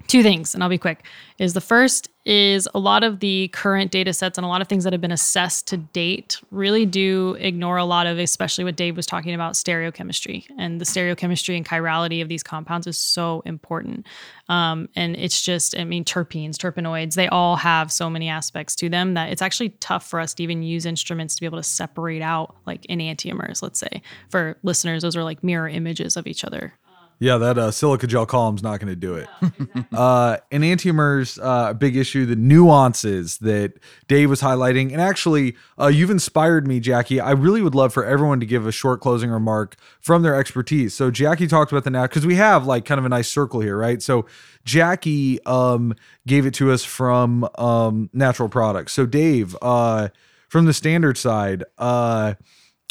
two things, and I'll be quick. Is the first is a lot of the current data sets and a lot of things that have been assessed to date really do ignore a lot of, especially what Dave was talking about, stereochemistry. And the stereochemistry and chirality of these compounds is so important. Um, and it's just, I mean, terpenes, terpenoids, they all have so many aspects to them that it's actually tough for us to even use instruments to be able to separate out like enantiomers, let's say. For listeners, those are like mirror images of each other. Yeah, that uh, silica gel column's not going to do it. [laughs] uh, enantiomers, uh, a big issue. The nuances that Dave was highlighting, and actually, uh, you've inspired me, Jackie. I really would love for everyone to give a short closing remark from their expertise. So Jackie talked about the now because we have like kind of a nice circle here, right? So Jackie um, gave it to us from um, natural products. So Dave, uh, from the standard side. Uh,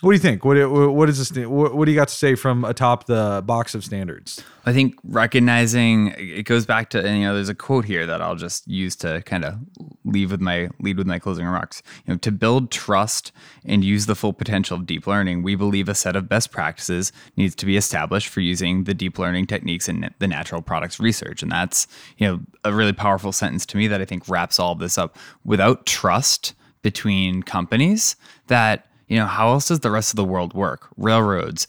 what do you think? What what is this? What, do you got to say from atop the box of standards? I think recognizing it goes back to you know there's a quote here that I'll just use to kind of leave with my lead with my closing remarks. You know, to build trust and use the full potential of deep learning, we believe a set of best practices needs to be established for using the deep learning techniques in the natural products research, and that's you know a really powerful sentence to me that I think wraps all of this up. Without trust between companies, that you know, how else does the rest of the world work? Railroads,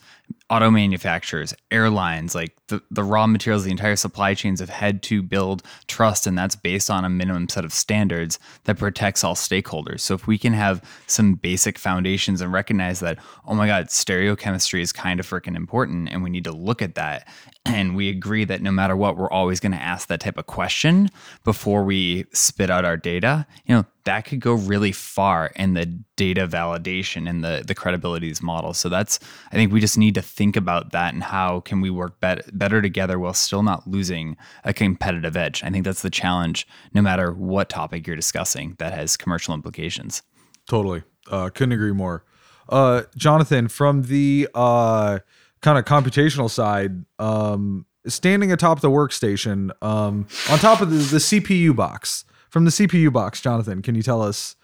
auto manufacturers, airlines, like the, the raw materials, the entire supply chains have had to build trust, and that's based on a minimum set of standards that protects all stakeholders. So if we can have some basic foundations and recognize that, oh my God, stereochemistry is kind of freaking important, and we need to look at that. [clears throat] And we agree that no matter what, we're always going to ask that type of question before we spit out our data. You know, that could go really far in the data validation and the the credibility of these models. So that's I think we just need to think about that and how can we work better better together while still not losing a competitive edge. I think that's the challenge no matter what topic you're discussing that has commercial implications. Totally. Uh, couldn't agree more. Uh, Jonathan, from the uh, kind of computational side, um, standing atop the workstation, um, on top of the, the CPU box, from the CPU box, Jonathan, can you tell us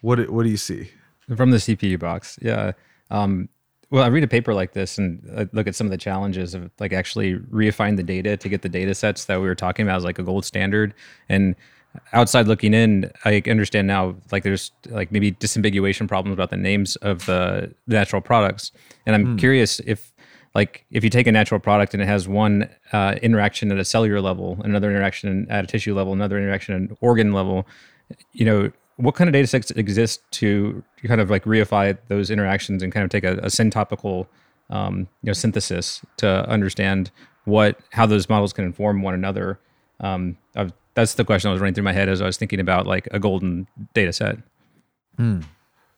what what do you see from the CPU box? Yeah. Um, well, I read a paper like this and I look at some of the challenges of like actually reifying the data to get the data sets that we were talking about as like a gold standard. And outside looking in, I understand now like there's like maybe disambiguation problems about the names of the natural products. And I'm curious if like if you take a natural product and it has one uh, interaction at a cellular level, another interaction at a tissue level, another interaction at an organ level, you know, what kind of data sets exist to kind of like reify those interactions and kind of take a, a syntopical um, you know synthesis to understand what how those models can inform one another Um, that's the question I was running through my head as I was thinking about like a golden data set.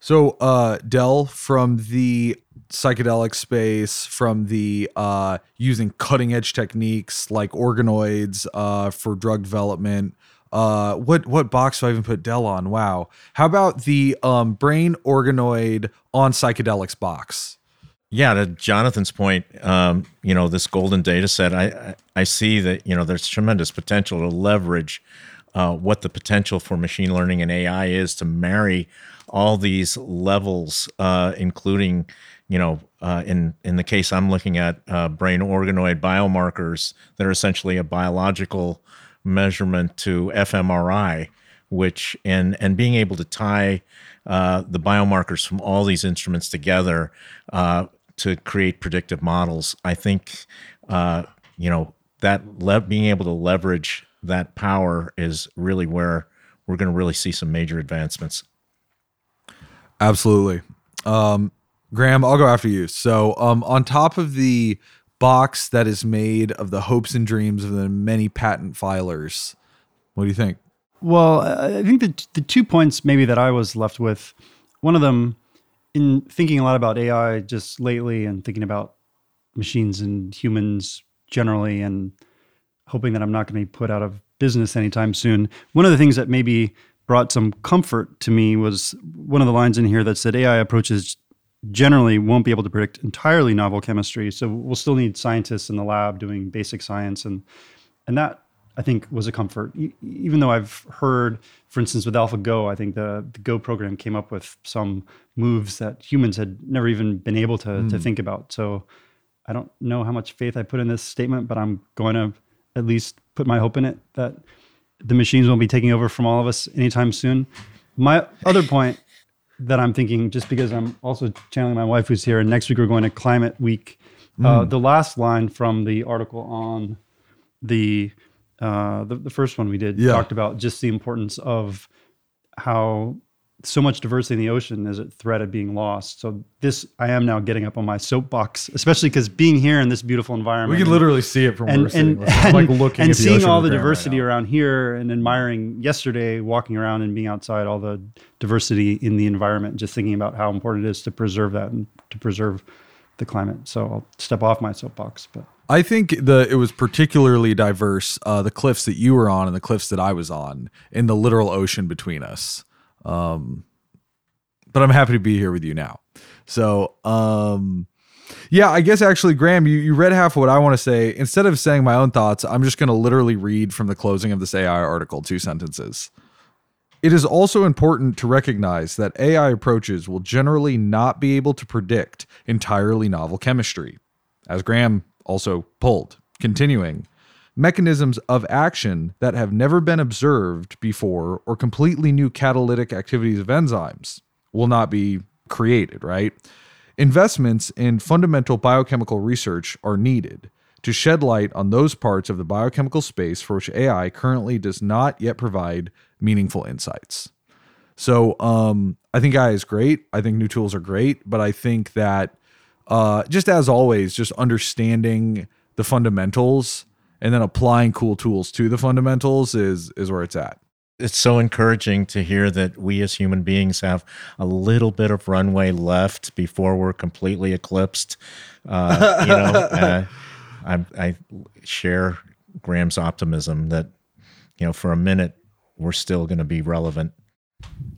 So, uh, Del, from the psychedelic space, from the uh, using cutting edge techniques like organoids uh, for drug development. Uh, what what box do I even put Del on? Wow. How about the um, brain organoid on psychedelics box? Yeah, to Jonathan's point, um, you know, this golden data set, I, I see that, you know, there's tremendous potential to leverage uh, what the potential for machine learning and AI is to marry all these levels, uh, including, you know, uh, in in the case I'm looking at uh, brain organoid biomarkers that are essentially a biological measurement to fMRI, which and and being able to tie uh, the biomarkers from all these instruments together uh, to create predictive models. I think uh, you know that le- being able to leverage that power is really where we're going to really see some major advancements. Absolutely. Um, Graham, I'll go after you. So, um, on top of the box that is made of the hopes and dreams of the many patent filers, what do you think? Well, I think the the two points maybe that I was left with, one of them, in thinking a lot about AI just lately and thinking about machines and humans generally, and hoping that I'm not going to be put out of business anytime soon. One of the things that maybe brought some comfort to me was one of the lines in here that said AI approaches generally won't be able to predict entirely novel chemistry. So we'll still need scientists in the lab doing basic science, and and that I think was a comfort. E- even though I've heard, for instance, with AlphaGo, I think the, the Go program came up with some moves that humans had never even been able to to hmm. think about. So I don't know how much faith I put in this statement, but I'm going to at least put my hope in it that the machines won't be taking over from all of us anytime soon. My other point that I'm thinking, just because I'm also channeling my wife who's here, and next week we're going to Climate Week. Uh, the last line from the article on the uh, the, the first one we did Yeah. talked about just the importance of how so much diversity in the ocean is at threat of being lost. So this, I am now getting up on my soapbox, especially because being here in this beautiful environment, We can and- literally see it from where and we're sitting. and, like looking and seeing all the Graham right diversity around here and admiring yesterday walking around and being outside all the diversity in the environment just thinking about how important it is to preserve that and to preserve the climate so i'll step off my soapbox but I think the it was particularly diverse. Uh, the cliffs that you were on and the cliffs that I was on in the literal ocean between us. Um, but I'm happy to be here with you now. So, um, yeah, I guess actually, Graham, you, you read half of what I want to say. Instead of saying my own thoughts, I'm just going to literally read from the closing of this AI article two sentences. It is also important to recognize that AI approaches will generally not be able to predict entirely novel chemistry as Graham also pulled. Continuing, mechanisms of action that have never been observed before or completely new catalytic activities of enzymes will not be created, right? Investments in fundamental biochemical research are needed to shed light on those parts of the biochemical space for which AI currently does not yet provide meaningful insights. So um, I think AI is great. I think new tools are great, but I think that uh, just as always, just understanding the fundamentals and then applying cool tools to the fundamentals is is where it's at. It's so encouraging to hear that we as human beings have a little bit of runway left before we're completely eclipsed. Uh, you know, [laughs] uh, I, I share Graham's optimism that, you know, for a minute, we're still going to be relevant.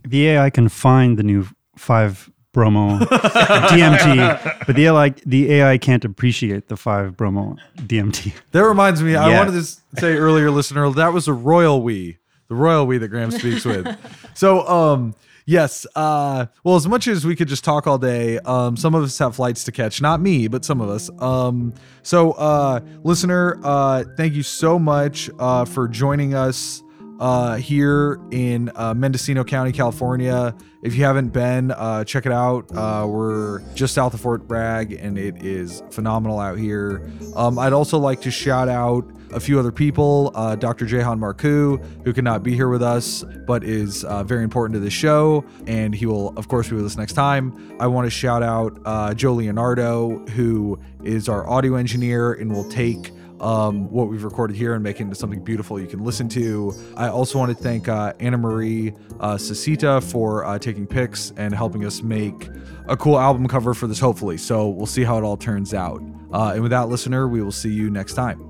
the ai can find the new 5 bromo [laughs] dmt but the ai the ai can't appreciate the 5 bromo dmt That reminds me, I Yeah. wanted to s- say earlier, listener, that was a royal we, the royal we that Graham speaks with. [laughs] So, um, yes, uh, well, as much as we could just talk all day, um, some of us have flights to catch, not me, but some of us. Um, so, uh, listener, uh, thank you so much uh, for joining us uh, here in uh, Mendocino County, California. If you haven't been, uh, check it out. Uh, we're just south of Fort Bragg, and it is phenomenal out here. Um, I'd also like to shout out a few other people uh, Dr. Jehan Marcoux, who cannot be here with us, but is uh, very important to the show, and he will, of course, be with us next time. I want to shout out Joe Leonardo, who is our audio engineer and will take um, what we've recorded here and make it into something beautiful you can listen to. I also want to thank uh, Anna Marie uh, for uh, taking pics and helping us make a cool album cover for this, hopefully. So we'll see how it all turns out. Uh, and with that, listener, we will see you next time.